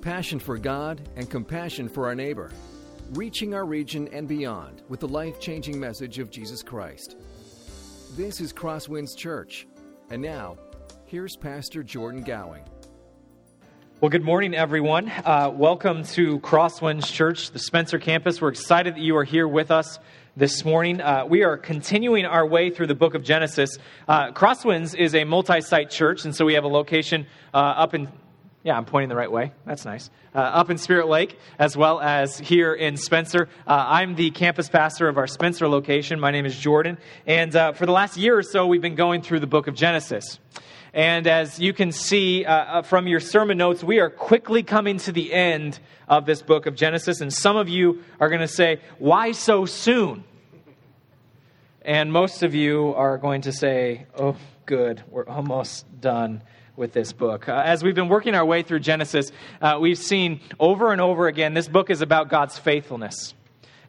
passion for God, and compassion for our neighbor, reaching our region and beyond with the life changing message of Jesus Christ. This is Crosswinds Church. And now, here's Pastor Jordan Gowing. Well, good morning, everyone. Uh, welcome to Crosswinds Church, the Spencer campus. We're excited that you are here with us this morning. Uh, we are continuing our way through the book of Genesis. Uh, Crosswinds is a multi site church, and so we have a location uh, up in yeah, I'm pointing the right way. That's nice. Uh, up in Spirit Lake, as well as here in Spencer. Uh, I'm the campus pastor of our Spencer location. My name is Jordan. And uh, for the last year or so, we've been going through the book of Genesis. And as you can see uh, uh, from your sermon notes, we are quickly coming to the end of this book of Genesis. And some of you are going to say, Why so soon? And most of you are going to say, Oh, good, we're almost done with this book. Uh, as we've been working our way through Genesis, uh, we've seen over and over again this book is about God's faithfulness.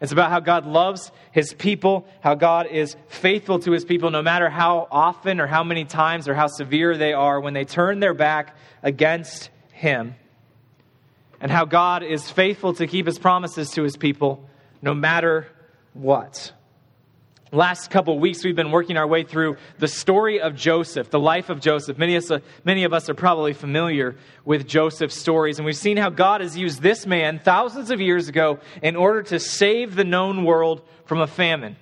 It's about how God loves his people, how God is faithful to his people, no matter how often or how many times or how severe they are when they turn their back against him, and how God is faithful to keep his promises to his people, no matter what last couple weeks we've been working our way through the story of joseph the life of joseph. Many of, us, many of us are probably familiar with joseph's stories and we've seen how god has used this man thousands of years ago in order to save the known world from a famine.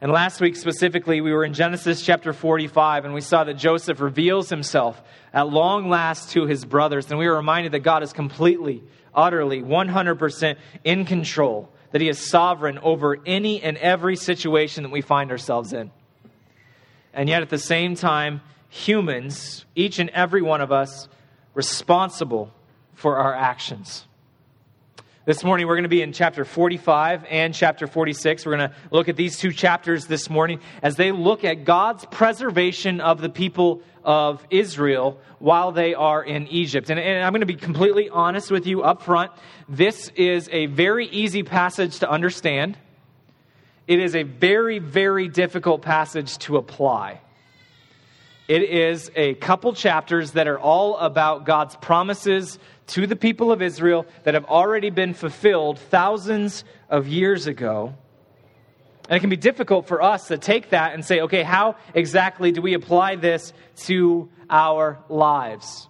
And last week specifically we were in genesis chapter 45 and we saw that joseph reveals himself at long last to his brothers and we were reminded that god is completely utterly 100% in control that He is sovereign over any and every situation that we find ourselves in. And yet, at the same time, humans, each and every one of us, responsible for our actions. This morning, we're going to be in chapter 45 and chapter 46. We're going to look at these two chapters this morning as they look at God's preservation of the people of Israel while they are in Egypt. And, and, I'm going to be completely honest with you up front. This is a very easy passage to understand, it is a very, very difficult passage to apply. It is a couple chapters that are all about God's promises to the people of Israel that have already been fulfilled thousands of years ago. And it can be difficult for us to take that and say, okay, how exactly do we apply this to our lives?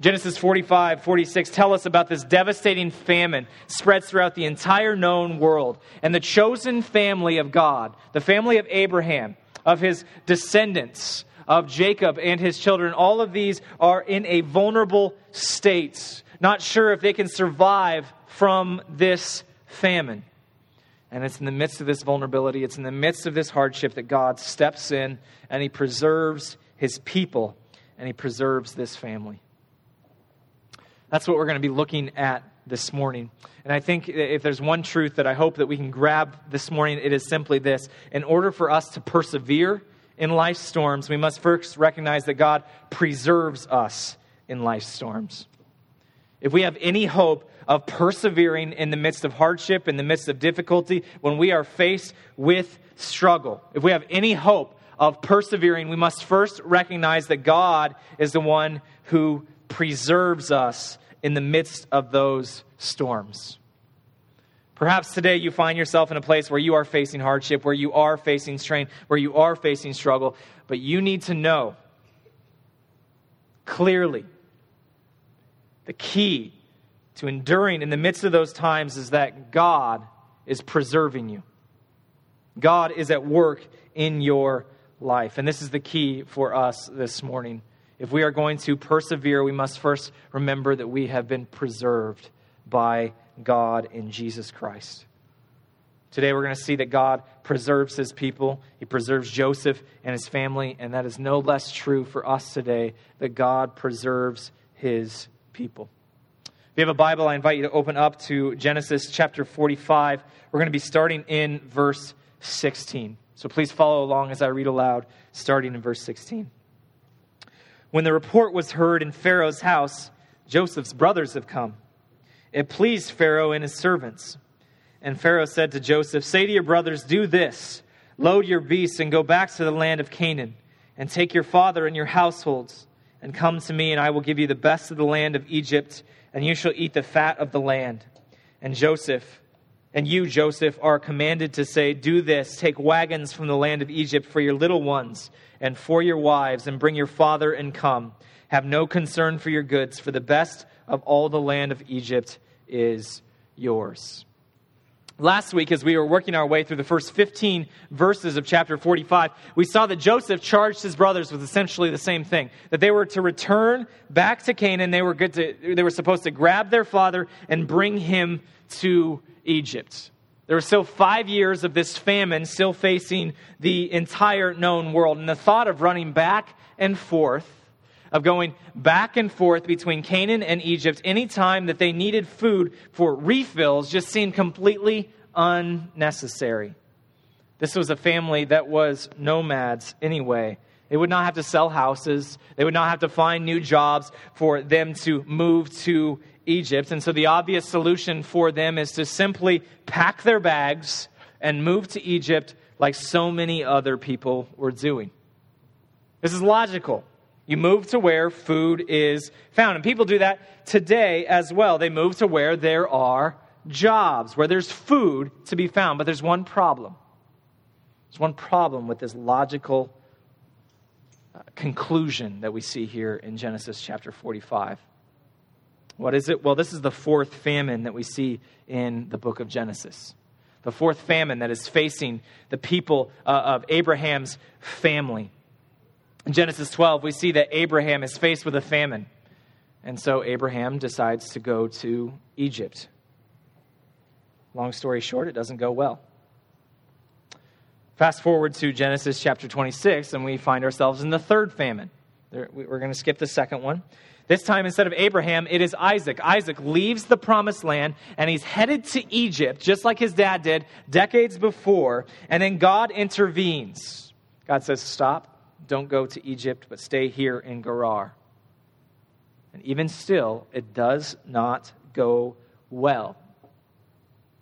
Genesis 45, 46 tell us about this devastating famine spreads throughout the entire known world. And the chosen family of God, the family of Abraham, of his descendants, of Jacob and his children, all of these are in a vulnerable state, not sure if they can survive from this famine. And it's in the midst of this vulnerability, it's in the midst of this hardship that God steps in and he preserves his people and he preserves this family. That's what we're going to be looking at this morning. And I think if there's one truth that I hope that we can grab this morning, it is simply this. In order for us to persevere in life's storms, we must first recognize that God preserves us in life's storms. If we have any hope of persevering in the midst of hardship, in the midst of difficulty, when we are faced with struggle, if we have any hope of persevering, we must first recognize that God is the one who preserves us in the midst of those storms. Perhaps today you find yourself in a place where you are facing hardship, where you are facing strain, where you are facing struggle, but you need to know clearly the key to enduring in the midst of those times is that God is preserving you. God is at work in your life. And this is the key for us this morning. If we are going to persevere, we must first remember that we have been preserved by God in Jesus Christ. Today, we're going to see that God preserves his people. He preserves Joseph and his family, and that is no less true for us today that God preserves his people. If you have a Bible, I invite you to open up to Genesis chapter 45. We're going to be starting in verse 16. So please follow along as I read aloud, starting in verse 16. When the report was heard in Pharaoh's house, Joseph's brothers have come. It pleased Pharaoh and his servants. And Pharaoh said to Joseph, Say to your brothers, do this load your beasts and go back to the land of Canaan, and take your father and your households and come to me, and I will give you the best of the land of Egypt, and you shall eat the fat of the land. And Joseph, and you, Joseph, are commanded to say, Do this take wagons from the land of Egypt for your little ones and for your wives, and bring your father and come. Have no concern for your goods, for the best of all the land of Egypt is yours. Last week, as we were working our way through the first 15 verses of chapter 45, we saw that Joseph charged his brothers with essentially the same thing that they were to return back to Canaan. They were, good to, they were supposed to grab their father and bring him to Egypt. There were still five years of this famine still facing the entire known world. And the thought of running back and forth, of going back and forth between Canaan and Egypt anytime that they needed food for refills just seemed completely unnecessary. This was a family that was nomads anyway. They would not have to sell houses. They would not have to find new jobs for them to move to Egypt. And so the obvious solution for them is to simply pack their bags and move to Egypt like so many other people were doing. This is logical. You move to where food is found. And people do that today as well. They move to where there are jobs, where there's food to be found. But there's one problem. There's one problem with this logical uh, conclusion that we see here in Genesis chapter 45. What is it? Well, this is the fourth famine that we see in the book of Genesis. The fourth famine that is facing the people uh, of Abraham's family. In Genesis 12, we see that Abraham is faced with a famine. And so Abraham decides to go to Egypt. Long story short, it doesn't go well. Fast forward to Genesis chapter 26, and we find ourselves in the third famine. We're going to skip the second one. This time, instead of Abraham, it is Isaac. Isaac leaves the promised land and he's headed to Egypt, just like his dad did decades before. And then God intervenes. God says, Stop. Don't go to Egypt, but stay here in Gerar. And even still, it does not go well.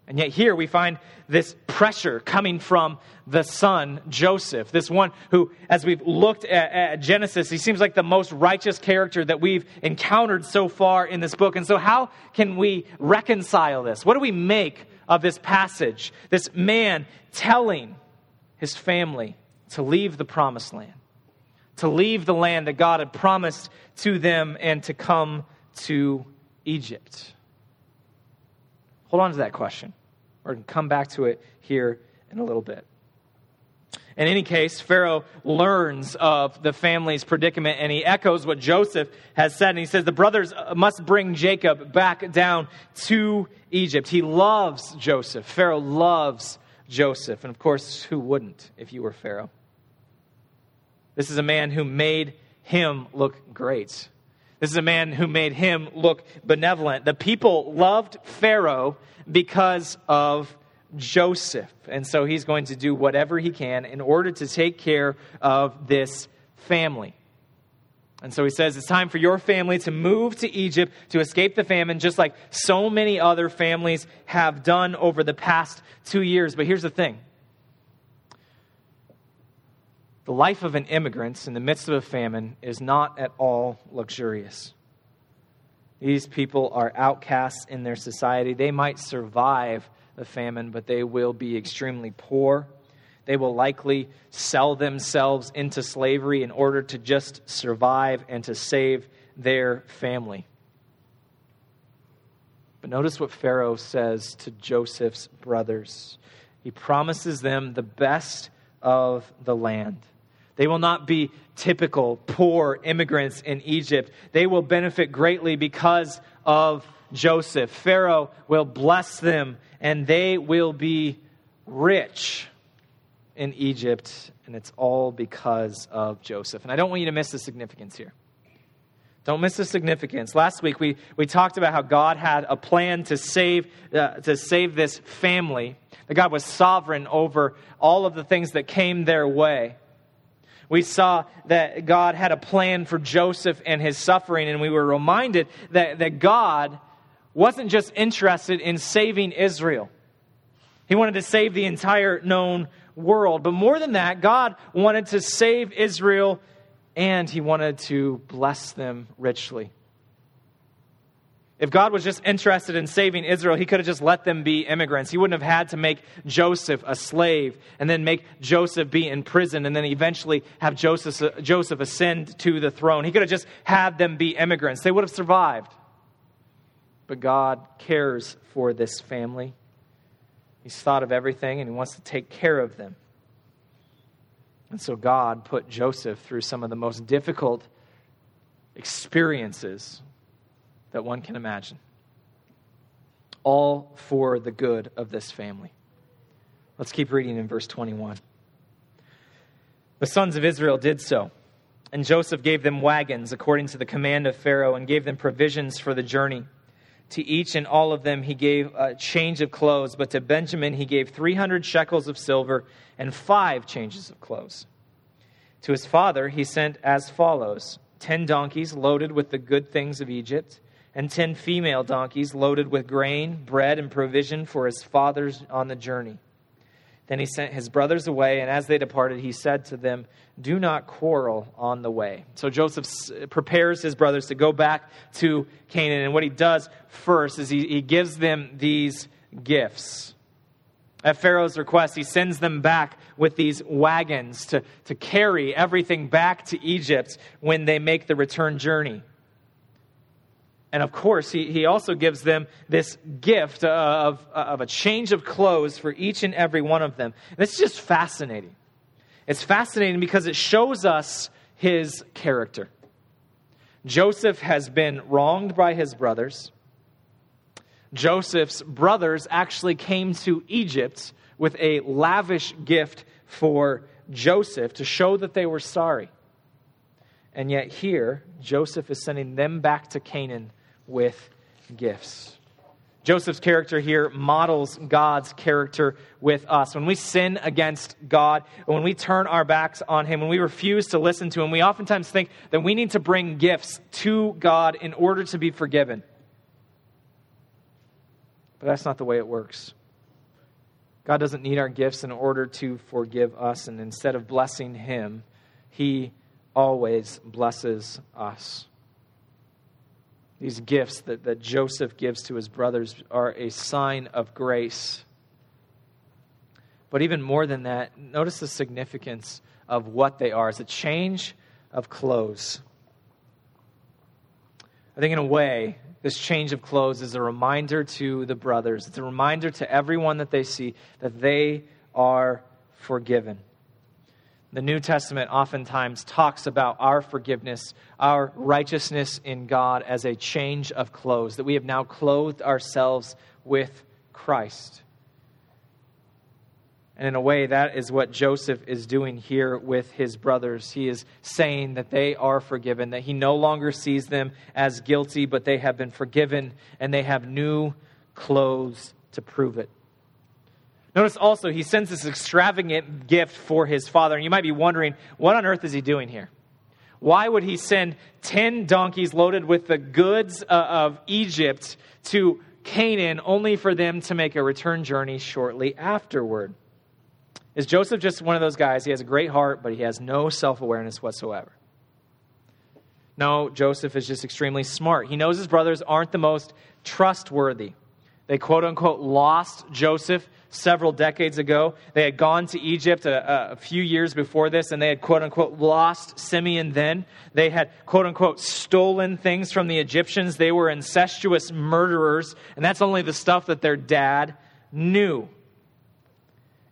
And yet, here we find this pressure coming from the son, Joseph. This one who, as we've looked at, at, Genesis, he seems like the most righteous character that we've encountered so far in this book. And so, how can we reconcile this? What do we make of this passage? This man telling his family to leave the promised land, to leave the land that God had promised to them, and to come to Egypt. Hold on to that question. We're going to come back to it here in a little bit. In any case, Pharaoh learns of the family's predicament and he echoes what Joseph has said. And he says the brothers uh, must bring Jacob back down to Egypt. He loves Joseph. Pharaoh loves Joseph. And of course, who wouldn't if you were Pharaoh? This is a man who made him look great. This is a man who made him look benevolent. The people loved Pharaoh because of Joseph. And so he's going to do whatever he can in order to take care of this family. And so he says, It's time for your family to move to Egypt to escape the famine, just like so many other families have done over the past two years. But here's the thing the life of an immigrant in the midst of a famine is not at all luxurious. These people are outcasts in their society. They might survive the famine, but they will be extremely poor. They will likely sell themselves into slavery in order to just survive and to save their family. But notice what Pharaoh says to Joseph's brothers. He promises them the best of the land. They will not be typical poor immigrants in Egypt. They will benefit greatly because of Joseph. Pharaoh will bless them, and they will be rich in Egypt, and it's all because of Joseph. And I don't want you to miss the significance here. Don't miss the significance. Last week we, we talked about how God had a plan to save, uh, to save this family, that God was sovereign over all of the things that came their way. We saw that God had a plan for Joseph and his suffering, and we were reminded that, that God wasn't just interested in saving Israel. He wanted to save the entire known world. But more than that, God wanted to save Israel and he wanted to bless them richly. If God was just interested in saving Israel, he could have just let them be immigrants. He wouldn't have had to make Joseph a slave and then make Joseph be in prison and then eventually have Joseph, Joseph ascend to the throne. He could have just had them be immigrants. They would have survived. But God cares for this family. He's thought of everything and he wants to take care of them. And so God put Joseph through some of the most difficult experiences that one can imagine. All for the good of this family. Let's keep reading in verse 21. The sons of Israel did so. And Joseph gave them wagons according to the command of Pharaoh and gave them provisions for the journey. To each and all of them he gave a change of clothes, but to Benjamin he gave 300 shekels of silver and five changes of clothes. To his father he sent as follows ten donkeys loaded with the good things of Egypt and ten female donkeys loaded with grain, bread, and provision for his fathers on the journey. Then he sent his brothers away, and as they departed, he said to them, Do not quarrel on the way. So Joseph prepares his brothers to go back to Canaan, and what he does first is he, he gives them these gifts. At Pharaoh's request, he sends them back with these wagons to, to carry everything back to Egypt when they make the return journey. And of course, he, he also gives them this gift uh, of, uh, of a change of clothes for each and every one of them. And it's just fascinating. It's fascinating because it shows us his character. Joseph has been wronged by his brothers. Joseph's brothers actually came to Egypt with a lavish gift for Joseph to show that they were sorry. And yet, here, Joseph is sending them back to Canaan with gifts. Joseph's character here models God's character with us. When we sin against God, when we turn our backs on Him, when we refuse to listen to Him, we oftentimes think that we need to bring gifts to God in order to be forgiven. But that's not the way it works. God doesn't need our gifts in order to forgive us, and instead of blessing Him, He always blesses us. These gifts that, that Joseph gives to his brothers are a sign of grace. But even more than that, notice the significance of what they are. It's a change of clothes. I think, in a way, this change of clothes is a reminder to the brothers, it's a reminder to everyone that they see that they are forgiven. The New Testament oftentimes talks about our forgiveness, our righteousness in God as a change of clothes, that we have now clothed ourselves with Christ. And in a way, that is what Joseph is doing here with his brothers. He is saying that they are forgiven, that he no longer sees them as guilty, but they have been forgiven and they have new clothes to prove it. Notice also, he sends this extravagant gift for his father. And you might be wondering, what on earth is he doing here? Why would he send 10 donkeys loaded with the goods uh, of Egypt to Canaan only for them to make a return journey shortly afterward? Is Joseph just one of those guys? He has a great heart, but he has no self awareness whatsoever. No, Joseph is just extremely smart. He knows his brothers aren't the most trustworthy. They quote unquote lost Joseph several decades ago. They had gone to Egypt a, a, few years before this, and they had quote unquote lost Simeon then. They had quote unquote stolen things from the Egyptians. They were incestuous murderers, and that's only the stuff that their dad knew.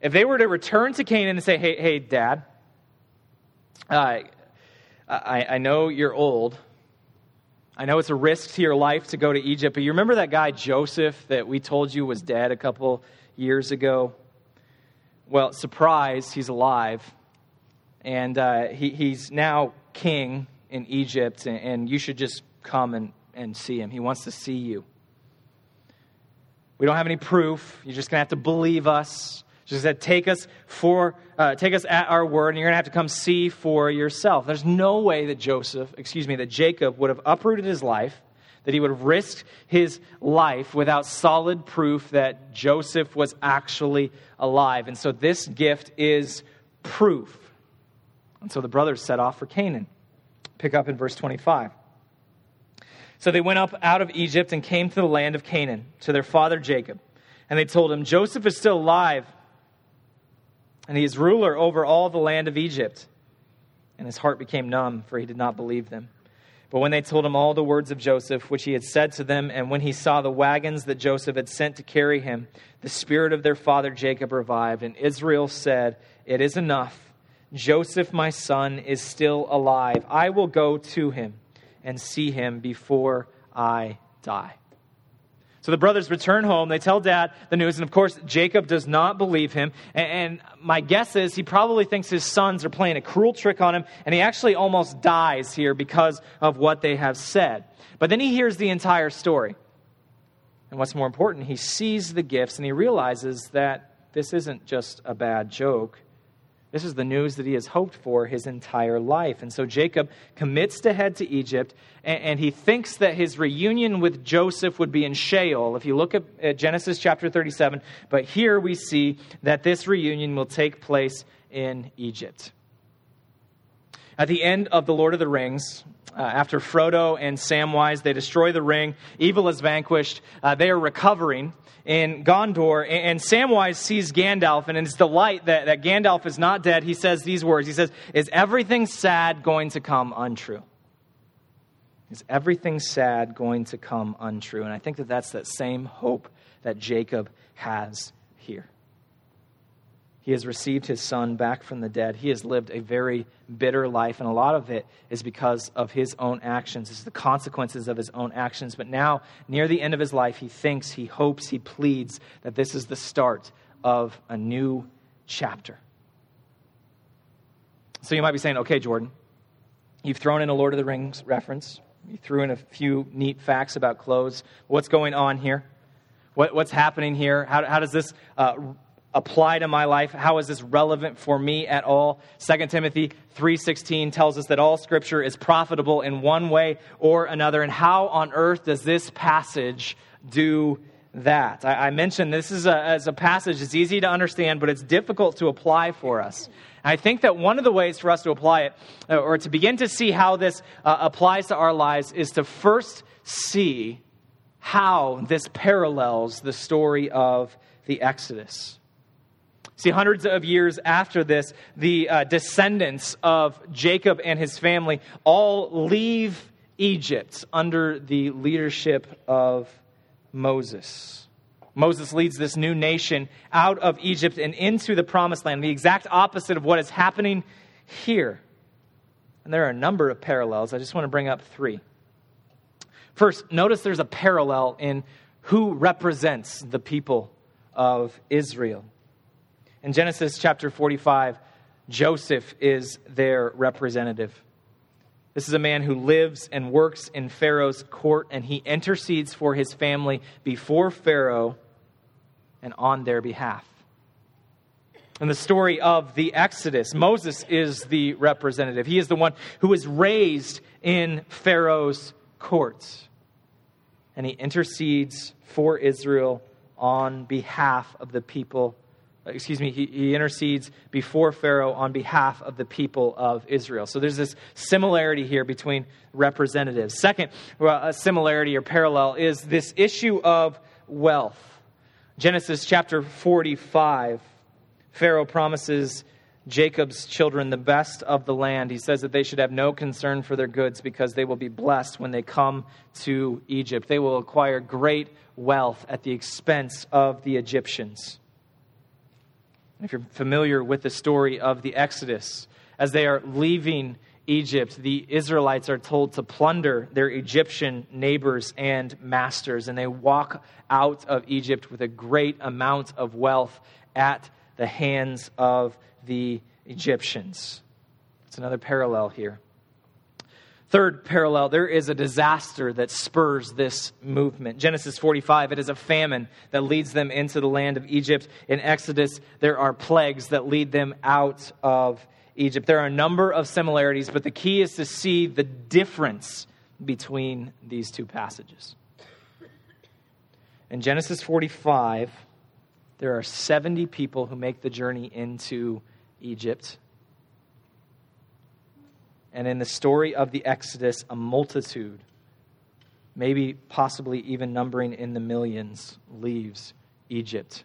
If they were to return to Canaan and say, hey, hey, dad, uh, I, I know you're old. I know it's a risk to your life to go to Egypt, but you remember that guy Joseph that we told you was dead a couple years ago. Well, surprise, he's alive. And uh, he, he's now king in Egypt, and, and you should just come and, and see him. He wants to see you. We don't have any proof. You're just going to have to believe us. Just said, take us for, uh, take us at our word, and you're going to have to come see for yourself. There's no way that Joseph, excuse me, that Jacob would have uprooted his life that he would have risked his life without solid proof that Joseph was actually alive. And so this gift is proof. And so the brothers set off for Canaan. pick up in verse 25. So they went up out of Egypt and came to the land of Canaan, to their father Jacob. And they told him, Joseph is still alive, and he is ruler over all the land of Egypt. And his heart became numb, for he did not believe them. But when they told him all the words of Joseph, which he had said to them, and when he saw the wagons that Joseph had sent to carry him, the spirit of their father Jacob revived, and Israel said, It is enough. Joseph, my son, is still alive. I will go to him and see him before I die. So the brothers return home. They tell dad the news. And of course, Jacob does not believe him. And, my guess is he probably thinks his sons are playing a cruel trick on him. And he actually almost dies here because of what they have said. But then he hears the entire story. And what's more important, he sees the gifts and he realizes that this isn't just a bad joke. This is the news that he has hoped for his entire life. And so Jacob commits to head to Egypt, and, and, he thinks that his reunion with Joseph would be in Sheol. If you look at, at Genesis chapter 37, but here we see that this reunion will take place in Egypt. At the end of The Lord of the Rings, uh, after Frodo and Samwise, they destroy the ring. Evil is vanquished. Uh, they are recovering in Gondor, and, Samwise sees Gandalf, and in his delight that, that Gandalf is not dead, he says these words. He says, Is everything sad going to come untrue? Is everything sad going to come untrue? And I think that that's that same hope that Jacob has here. He has received his son back from the dead. He has lived a very bitter life, and a lot of it is because of his own actions. It's the consequences of his own actions. But now, near the end of his life, he thinks, he hopes, he pleads that this is the start of a new chapter. So you might be saying, okay, Jordan, you've thrown in a Lord of the Rings reference, you threw in a few neat facts about clothes. What's going on here? What, what's happening here? How, how does this uh, apply to my life? How is this relevant for me at all? 2 Timothy 3:16 tells us that all scripture is profitable in one way or another. And how on earth does this passage do that? I, I mentioned this is a, as a passage it's easy to understand, but it's difficult to apply for us. I think that one of the ways for us to apply it, uh, or to begin to see how this uh, applies to our lives, is to first see how this parallels the story of the Exodus. See, hundreds of years after this, the uh, descendants of Jacob and his family all leave Egypt under the leadership of Moses. Moses leads this new nation out of Egypt and into the promised land, the exact opposite of what is happening here. And there are a number of parallels. I just want to bring up three. First, notice there's a parallel in who represents the people of Israel. In Genesis chapter 45, Joseph is their representative. This is a man who lives and works in Pharaoh's court, and he intercedes for his family before Pharaoh and on their behalf. In the story of the Exodus, Moses is the representative. He is the one who was raised in Pharaoh's courts, And he intercedes for Israel on behalf of the people excuse me, he, he, intercedes before Pharaoh on behalf of the people of Israel. So there's this similarity here between representatives. Second, a similarity or parallel is this issue of wealth. Genesis chapter 45, Pharaoh promises Jacob's children the best of the land. He says that they should have no concern for their goods because they will be blessed when they come to Egypt. They will acquire great wealth at the expense of the Egyptians. If you're familiar with the story of the Exodus, as they are leaving Egypt, the Israelites are told to plunder their Egyptian neighbors and masters, and they walk out of Egypt with a great amount of wealth at the hands of the Egyptians. It's another parallel here. Third parallel, there is a disaster that spurs this movement. Genesis 45, it is a famine that leads them into the land of Egypt. In Exodus, there are plagues that lead them out of Egypt. There are a number of similarities, but the key is to see the difference between these two passages. In Genesis 45, there are 70 people who make the journey into Egypt. And in the story of the Exodus, a multitude, maybe possibly even numbering in the millions, leaves Egypt.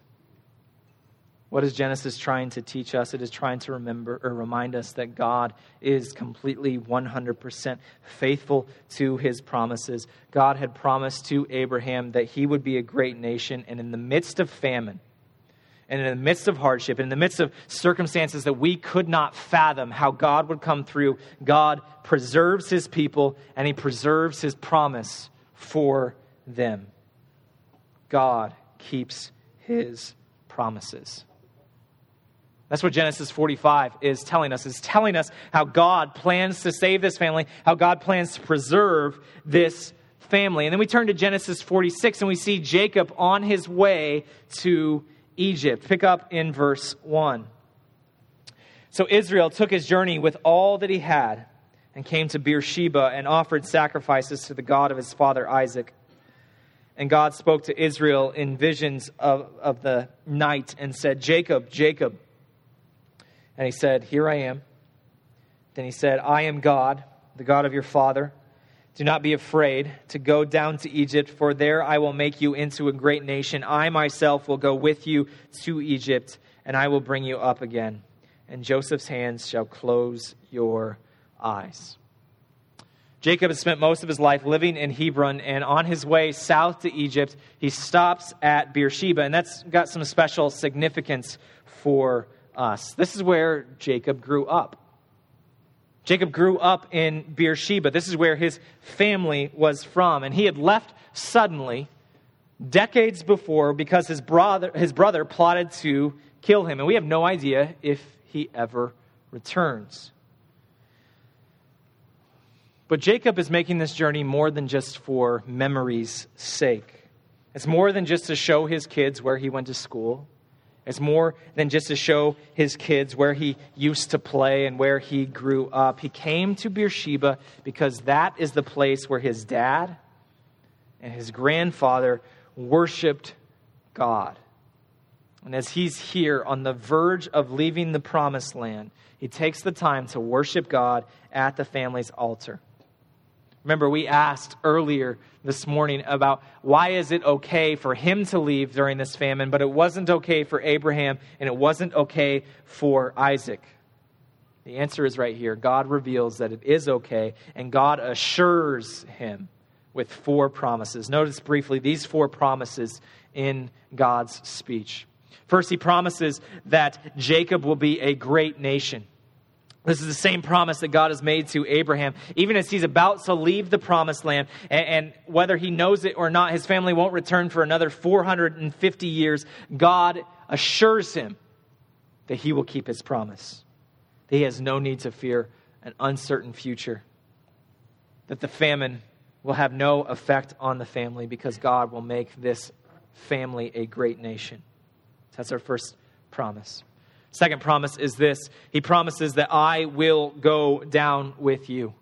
What is Genesis trying to teach us? It is trying to remember or remind us that God is completely 100% faithful to his promises. God had promised to Abraham that he would be a great nation, and in the midst of famine, and in the midst of hardship, in the midst of circumstances that we could not fathom how God would come through, God preserves his people and he preserves his promise for them. God keeps his promises. That's what Genesis 45 is telling us. Is telling us how God plans to save this family, how God plans to preserve this family. And then we turn to Genesis 46 and we see Jacob on his way to Egypt. Pick up in verse 1. So Israel took his journey with all that he had and came to Beersheba and offered sacrifices to the God of his father Isaac. And God spoke to Israel in visions of, of the night and said, Jacob, Jacob. And he said, Here I am. Then he said, I am God, the God of your father. Do not be afraid to go down to Egypt, for there I will make you into a great nation. I myself will go with you to Egypt, and I will bring you up again. And Joseph's hands shall close your eyes. Jacob has spent most of his life living in Hebron, and on his way south to Egypt, he stops at Beersheba, and that's got some special significance for us. This is where Jacob grew up. Jacob grew up in Beersheba. This is where his family was from. And he had left suddenly decades before because his brother, his brother plotted to kill him. And we have no idea if he ever returns. But Jacob is making this journey more than just for memory's sake. It's more than just to show his kids where he went to school. It's more than just to show his kids where he used to play and where he grew up. He came to Beersheba because that is the place where his dad and his grandfather worshiped God. And as he's here on the verge of leaving the promised land, he takes the time to worship God at the family's altar. Remember, we asked earlier this morning about why is it okay for him to leave during this famine, but it wasn't okay for Abraham and it wasn't okay for Isaac. The answer is right here. God reveals that it is okay, and God assures him with four promises. Notice briefly these four promises in God's speech. First, he promises that Jacob will be a great nation. This is the same promise that God has made to Abraham. Even as he's about to leave the promised land, and, and, whether he knows it or not, his family won't return for another 450 years. God assures him that he will keep his promise, that he has no need to fear an uncertain future, that the famine will have no effect on the family because God will make this family a great nation. That's our first promise. Second promise is this He promises that I will go down with you.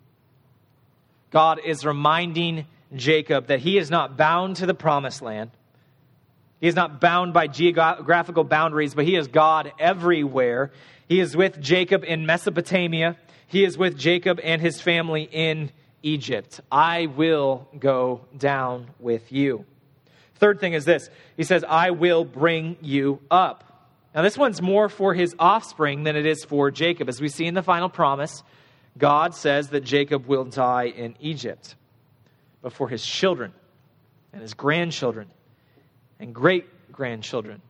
God is reminding Jacob that he is not bound to the promised land. He is not bound by geographical boundaries, but he is God everywhere. He is with Jacob in Mesopotamia. He is with Jacob and his family in Egypt. I will go down with you. Third thing is this He says, I will bring you up. Now, this one's more for his offspring than it is for Jacob. As we see in the final promise, God says that Jacob will die in Egypt. But for his children and his grandchildren and great grandchildren.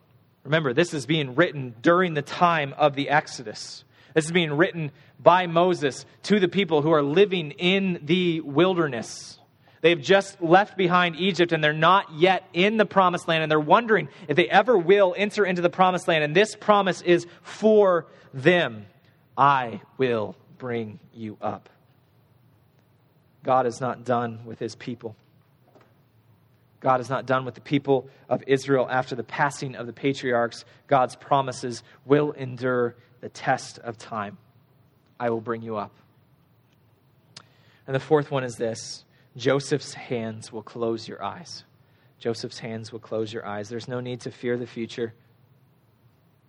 Remember, this is being written during the time of the Exodus. This is being written by Moses to the people who are living in the wilderness. They've just left behind Egypt and they're not yet in the promised land and they're wondering if they ever will enter into the promised land. And this promise is for them I will bring you up. God is not done with his people. God is not done with the people of Israel after the passing of the patriarchs. God's promises will endure the test of time. I will bring you up. And the fourth one is this Joseph's hands will close your eyes. Joseph's hands will close your eyes. There's no need to fear the future.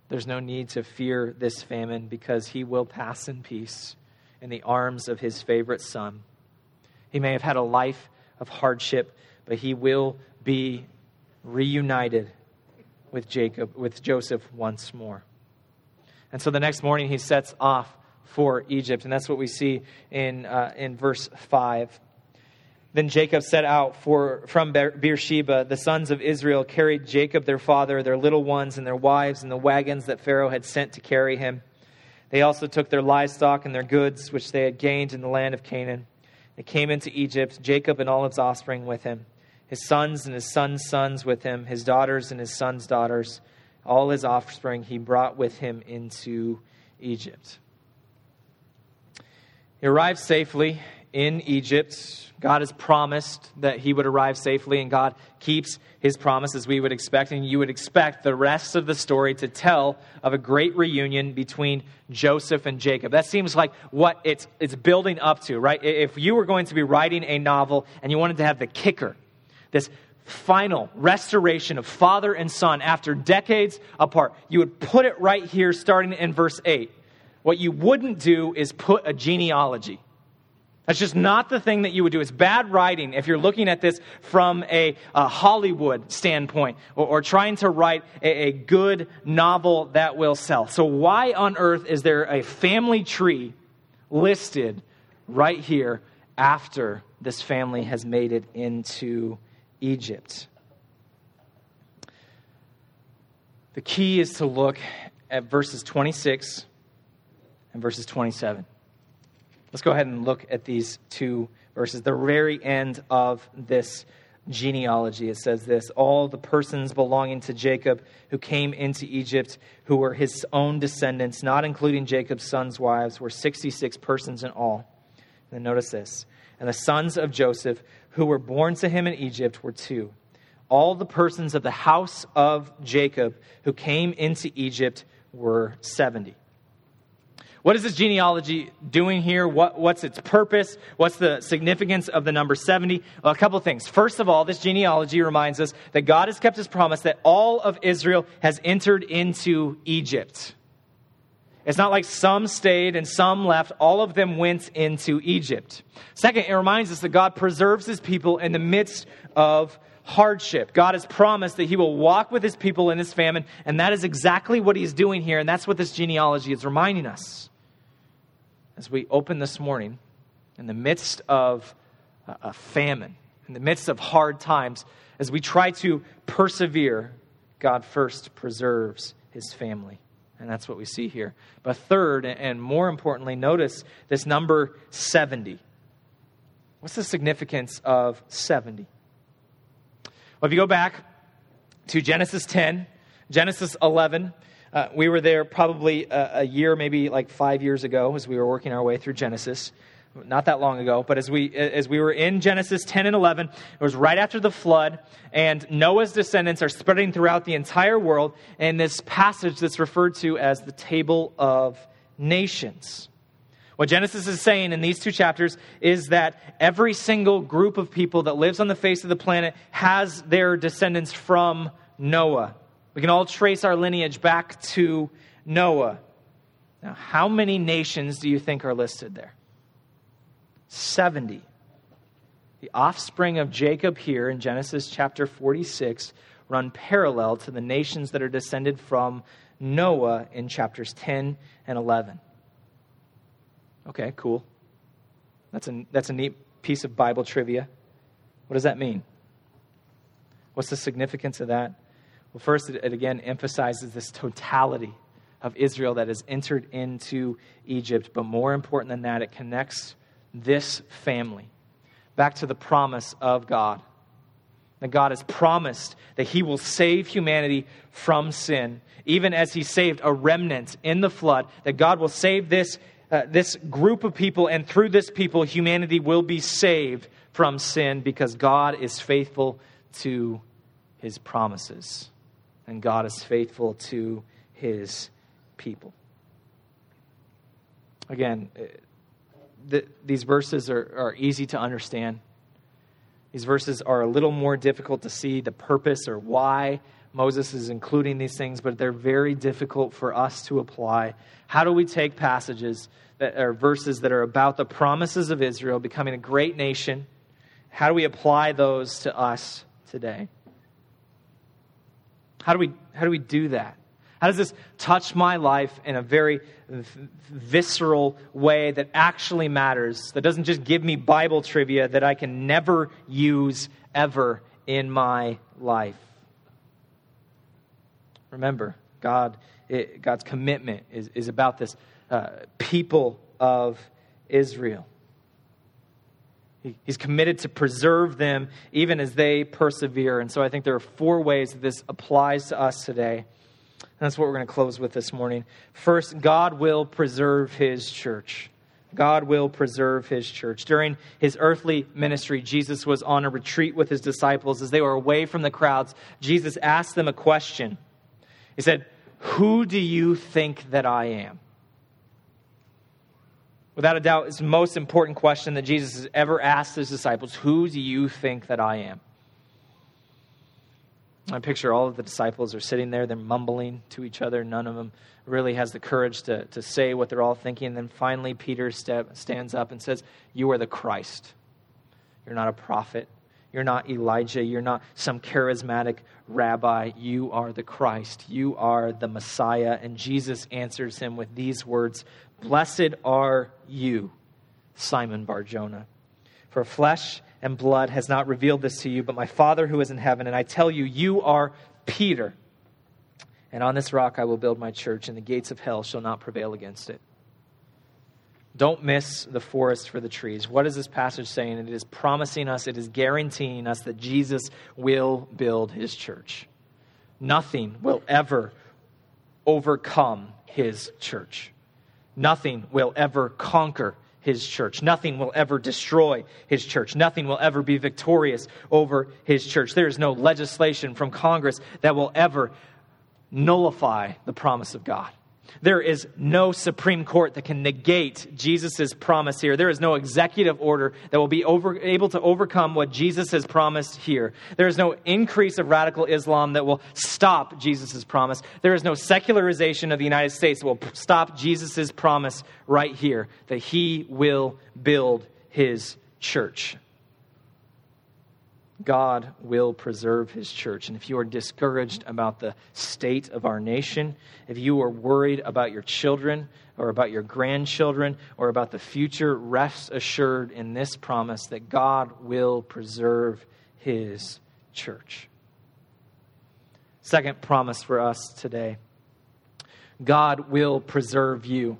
There's no need to fear this famine because he will pass in peace in the arms of his favorite son. He may have had a life of hardship, but he will be reunited with Jacob, with Joseph once more. And so the next morning he sets off for Egypt, and that's what we see in, uh, in verse 5. Then Jacob set out for, from Beersheba. The sons of Israel carried Jacob, their father, their little ones, and their wives, in the wagons that Pharaoh had sent to carry him. They also took their livestock and their goods, which they had gained in the land of Canaan. They came into Egypt, Jacob and all his offspring with him, his sons and his sons' sons with him, his daughters and his sons' daughters, all his offspring he brought with him into Egypt. He arrived safely in Egypt. God has promised that he would arrive safely, and God keeps his promise as we would expect. And you would expect the rest of the story to tell of a great reunion between Joseph and Jacob. That seems like what it's, it's building up to, right? If you were going to be writing a novel and you wanted to have the kicker, this final restoration of father and son after decades apart, you would put it right here starting in verse 8. What you wouldn't do is put a genealogy that's just not the thing that you would do. It's bad writing if you're looking at this from a, a Hollywood standpoint or, or, trying to write a, a good novel that will sell. So, why on earth is there a family tree listed right here after this family has made it into Egypt? The key is to look at verses 26 and verses 27. Let's go ahead and look at these two verses. The very end of this genealogy, it says this All the persons belonging to Jacob who came into Egypt, who were his own descendants, not including Jacob's sons' wives, were 66 persons in all. And then notice this. And the sons of Joseph who were born to him in Egypt were two. All the persons of the house of Jacob who came into Egypt were 70. What is this genealogy doing here? What, what's its purpose? What's the significance of the number 70? Well, a couple things. First of all, this genealogy reminds us that God has kept his promise that all of Israel has entered into Egypt. It's not like some stayed and some left. All of them went into Egypt. Second, it reminds us that God preserves his people in the midst of hardship. God has promised that he will walk with his people in his famine, and that is exactly what he's doing here, and that's what this genealogy is reminding us. As we open this morning, in the midst of uh, a famine, in the midst of hard times, as we try to persevere, God first preserves his family. And that's what we see here. But third, and more importantly, notice this number 70. What's the significance of 70? Well, if you go back to Genesis 10, Genesis 11, uh, we were there probably a, a, year, maybe like five years ago, as we were working our way through Genesis. Not that long ago, but as we as we were in Genesis 10 and 11, it was right after the flood, and Noah's descendants are spreading throughout the entire world. in this passage that's referred to as the Table of Nations. What Genesis is saying in these two chapters is that every single group of people that lives on the face of the planet has their descendants from Noah. We can all trace our lineage back to Noah. Now, how many nations do you think are listed there? 70. The offspring of Jacob here in Genesis chapter 46 run parallel to the nations that are descended from Noah in chapters 10 and 11. Okay, cool. That's a, that's a neat piece of Bible trivia. What does that mean? What's the significance of that? Well, first, it, it again emphasizes this totality of Israel that has entered into Egypt. But more important than that, it connects this family back to the promise of God. That God has promised that He will save humanity from sin, even as He saved a remnant in the flood, that God will save this uh, this group of people, and through this people, humanity will be saved from sin because God is faithful to his promises, and God is faithful to his people. Again, uh, the, these verses are, are easy to understand. These verses are a little more difficult to see the purpose or why Moses is including these things, but they're very difficult for us to apply. How do we take passages that are verses that are about the promises of Israel becoming a great nation? How do we apply those to us today? How do we, how do, we do that? How does this touch my life in a very visceral way that actually matters, that doesn't just give me Bible trivia that I can never use ever in my life? Remember, God, it, God's commitment is, is about this uh, people of Israel. He, he's committed to preserve them even as they persevere. And so I think there are four ways that this applies to us today. And that's what we're going to close with this morning. First, God will preserve his church. God will preserve his church. During his earthly ministry, Jesus was on a retreat with his disciples. As they were away from the crowds, Jesus asked them a question. He said, Who do you think that I am? Without a doubt, it's the most important question that Jesus has ever asked his disciples Who do you think that I am? I picture all of the disciples are sitting there, they're mumbling to each other. None of them really has the courage to, to say what they're all thinking. And then finally, Peter step, stands up and says, You are the Christ. You're not a prophet. You're not Elijah. You're not some charismatic rabbi. You are the Christ. You are the Messiah. And Jesus answers him with these words Blessed are you, Simon Barjona. For flesh and blood has not revealed this to you, but my Father who is in heaven. And I tell you, you are Peter. And on this rock I will build my church, and the gates of hell shall not prevail against it. Don't miss the forest for the trees. What is this passage saying? It is promising us, it is guaranteeing us that Jesus will build his church. Nothing will ever overcome his church. Nothing will ever conquer his church. Nothing will ever destroy his church. Nothing will ever be victorious over his church. There is no legislation from Congress that will ever nullify the promise of God. There is no Supreme Court that can negate Jesus' promise here. There is no executive order that will be over, able to overcome what Jesus has promised here. There is no increase of radical Islam that will stop Jesus' promise. There is no secularization of the United States that will stop Jesus' promise right here that he will build his church. God will preserve his church. And if you are discouraged about the state of our nation, if you are worried about your children or about your grandchildren or about the future, rest assured in this promise that God will preserve his church. Second promise for us today God will preserve you.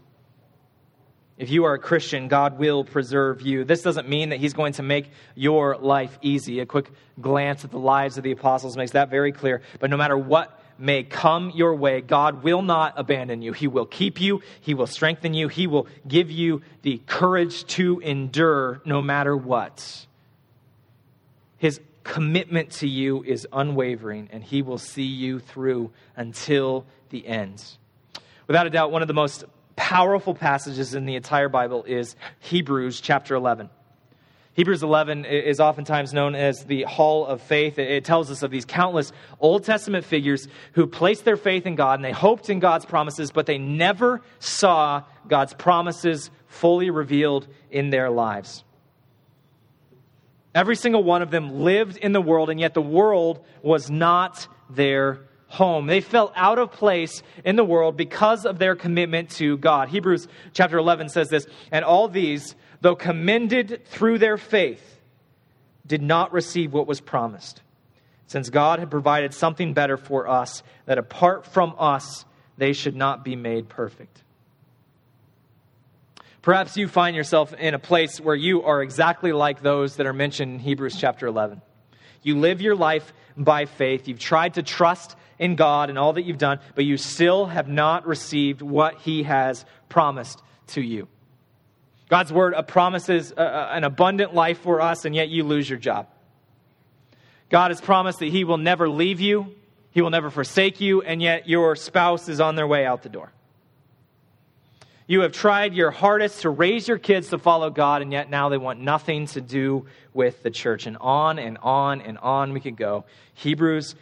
If you are a Christian, God will preserve you. This doesn't mean that He's going to make your life easy. A quick glance at the lives of the apostles makes that very clear. But no matter what may come your way, God will not abandon you. He will keep you, He will strengthen you, He will give you the courage to endure no matter what. His commitment to you is unwavering, and He will see you through until the end. Without a doubt, one of the most powerful passages in the entire Bible is Hebrews chapter 11. Hebrews 11 is oftentimes known as the Hall of Faith. It tells us of these countless Old Testament figures who placed their faith in God and they hoped in God's promises, but they never saw God's promises fully revealed in their lives. Every single one of them lived in the world, and yet the world was not their home. They felt out of place in the world because of their commitment to God. Hebrews chapter 11 says this, and all these, though commended through their faith, did not receive what was promised, since God had provided something better for us, that apart from us, they should not be made perfect. Perhaps you find yourself in a place where you are exactly like those that are mentioned in Hebrews chapter 11. You live your life by faith. You've tried to trust in God and all that you've done, but you still have not received what He has promised to you. God's word promises an abundant life for us, and yet you lose your job. God has promised that He will never leave you, He will never forsake you, and yet your spouse is on their way out the door. You have tried your hardest to raise your kids to follow God, and yet now they want nothing to do with the church. And on and on and on we could go. Hebrews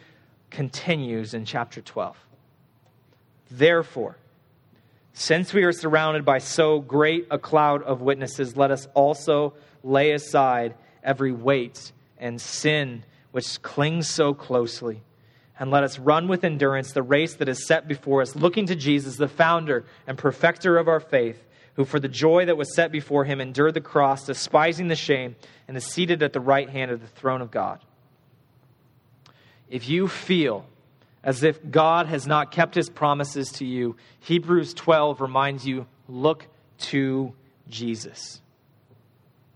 continues in chapter 12. Therefore, since we are surrounded by so great a cloud of witnesses, let us also lay aside every weight and sin which clings so closely. And let us run with endurance the race that is set before us, looking to Jesus, the founder and perfecter of our faith, who for the joy that was set before him endured the cross, despising the shame, and is seated at the right hand of the throne of God. If you feel as if God has not kept his promises to you, Hebrews 12 reminds you look to Jesus.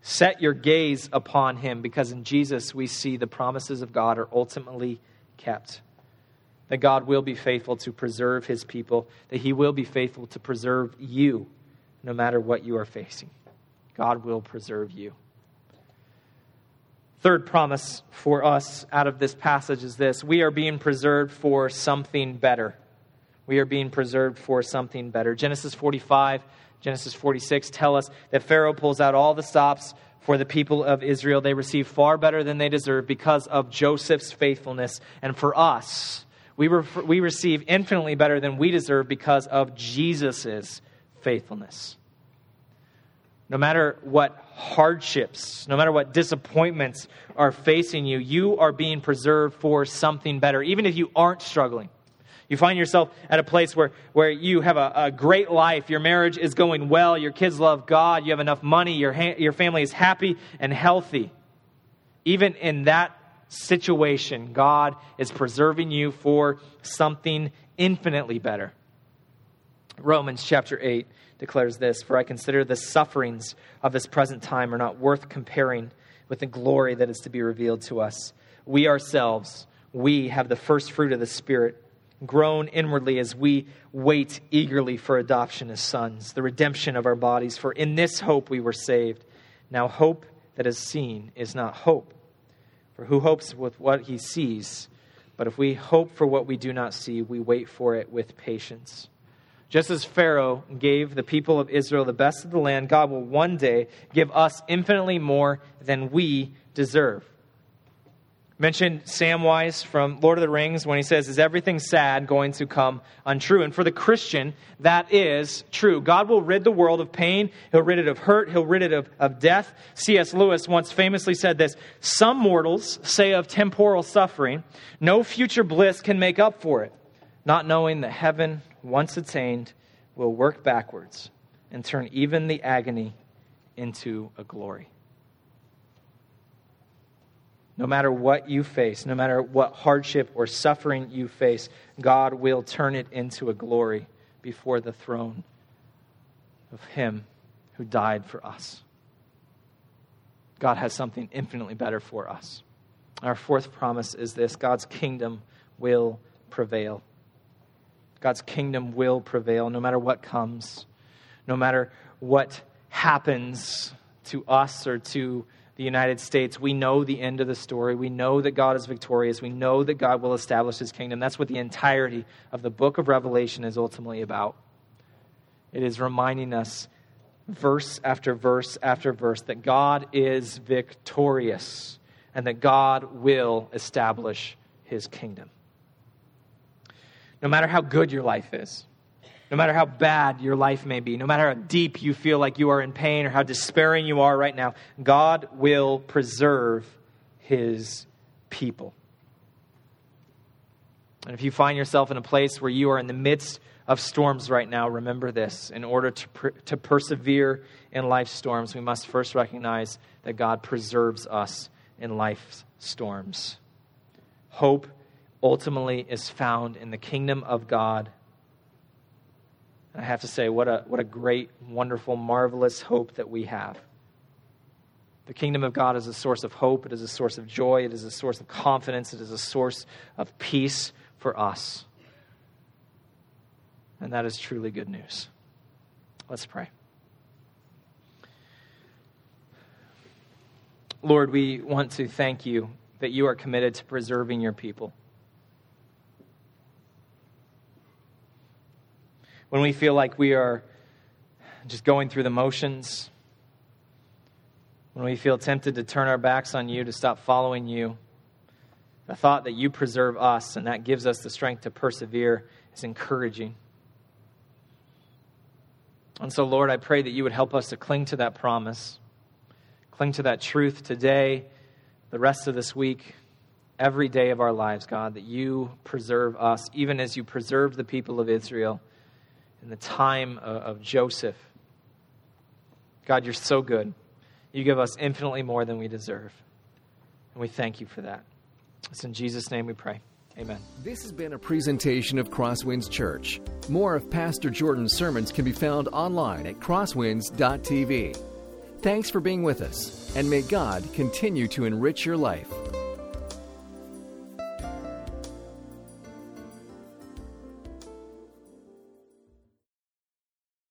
Set your gaze upon him because in Jesus we see the promises of God are ultimately kept. That God will be faithful to preserve his people, that he will be faithful to preserve you no matter what you are facing. God will preserve you. Third promise for us out of this passage is this we are being preserved for something better. We are being preserved for something better. Genesis 45, Genesis 46 tell us that Pharaoh pulls out all the stops for the people of Israel. They receive far better than they deserve because of Joseph's faithfulness. And for us, we, re- we receive infinitely better than we deserve because of Jesus' faithfulness. No matter what hardships, no matter what disappointments are facing you, you are being preserved for something better, even if you aren't struggling. You find yourself at a place where, where you have a, a great life, your marriage is going well, your kids love God, you have enough money, your, ha- your family is happy and healthy. Even in that situation, God is preserving you for something infinitely better. Romans chapter 8 declares this For I consider the sufferings of this present time are not worth comparing with the glory that is to be revealed to us. We ourselves, we have the first fruit of the Spirit, groan inwardly as we wait eagerly for adoption as sons, the redemption of our bodies. For in this hope we were saved. Now, hope that is seen is not hope. For who hopes with what he sees? But if we hope for what we do not see, we wait for it with patience. Just as Pharaoh gave the people of Israel the best of the land, God will one day give us infinitely more than we deserve. Mentioned Samwise from Lord of the Rings when he says, Is everything sad going to come untrue? And for the Christian, that is true. God will rid the world of pain, He'll rid it of hurt, He'll rid it of, of death. C.S. Lewis once famously said this Some mortals say of temporal suffering, no future bliss can make up for it, not knowing that heaven once attained, will work backwards and turn even the agony into a glory. No matter what you face, no matter what hardship or suffering you face, God will turn it into a glory before the throne of Him who died for us. God has something infinitely better for us. Our fourth promise is this God's kingdom will prevail. God's kingdom will prevail no matter what comes, no matter what happens to us or to the United States. We know the end of the story. We know that God is victorious. We know that God will establish his kingdom. That's what the entirety of the book of Revelation is ultimately about. It is reminding us, verse after verse after verse, that God is victorious and that God will establish his kingdom no matter how good your life is, no matter how bad your life may be, no matter how deep you feel like you are in pain or how despairing you are right now, God will preserve his people. And if you find yourself in a place where you are in the midst of storms right now, remember this. In order to, per- to persevere in life's storms, we must first recognize that God preserves us in life's storms. Hope ultimately is found in the kingdom of God. I have to say, what a, what a great, wonderful, marvelous hope that we have. The kingdom of God is a source of hope, it is a source of joy, it is a source of confidence, it is a source of peace for us. And that is truly good news. Let's pray. Lord, we want to thank you that you are committed to preserving your people. When we feel like we are just going through the motions, when we feel tempted to turn our backs on you, to stop following you, The thought that you preserve us and that gives us the strength to persevere is encouraging. And so, Lord, I pray that you would help us to cling to that promise, cling to that truth today, the rest of this week, every day of our lives, God, that you preserve us, even as you preserved the people of Israel in the time of Joseph. God, you're so good. You give us infinitely more than we deserve. And we thank you for that. It's in Jesus' name we pray. Amen. This has been a presentation of Crosswinds Church. More of Pastor Jordan's sermons can be found online at crosswinds.tv. Thanks for being with us, and may God continue to enrich your life.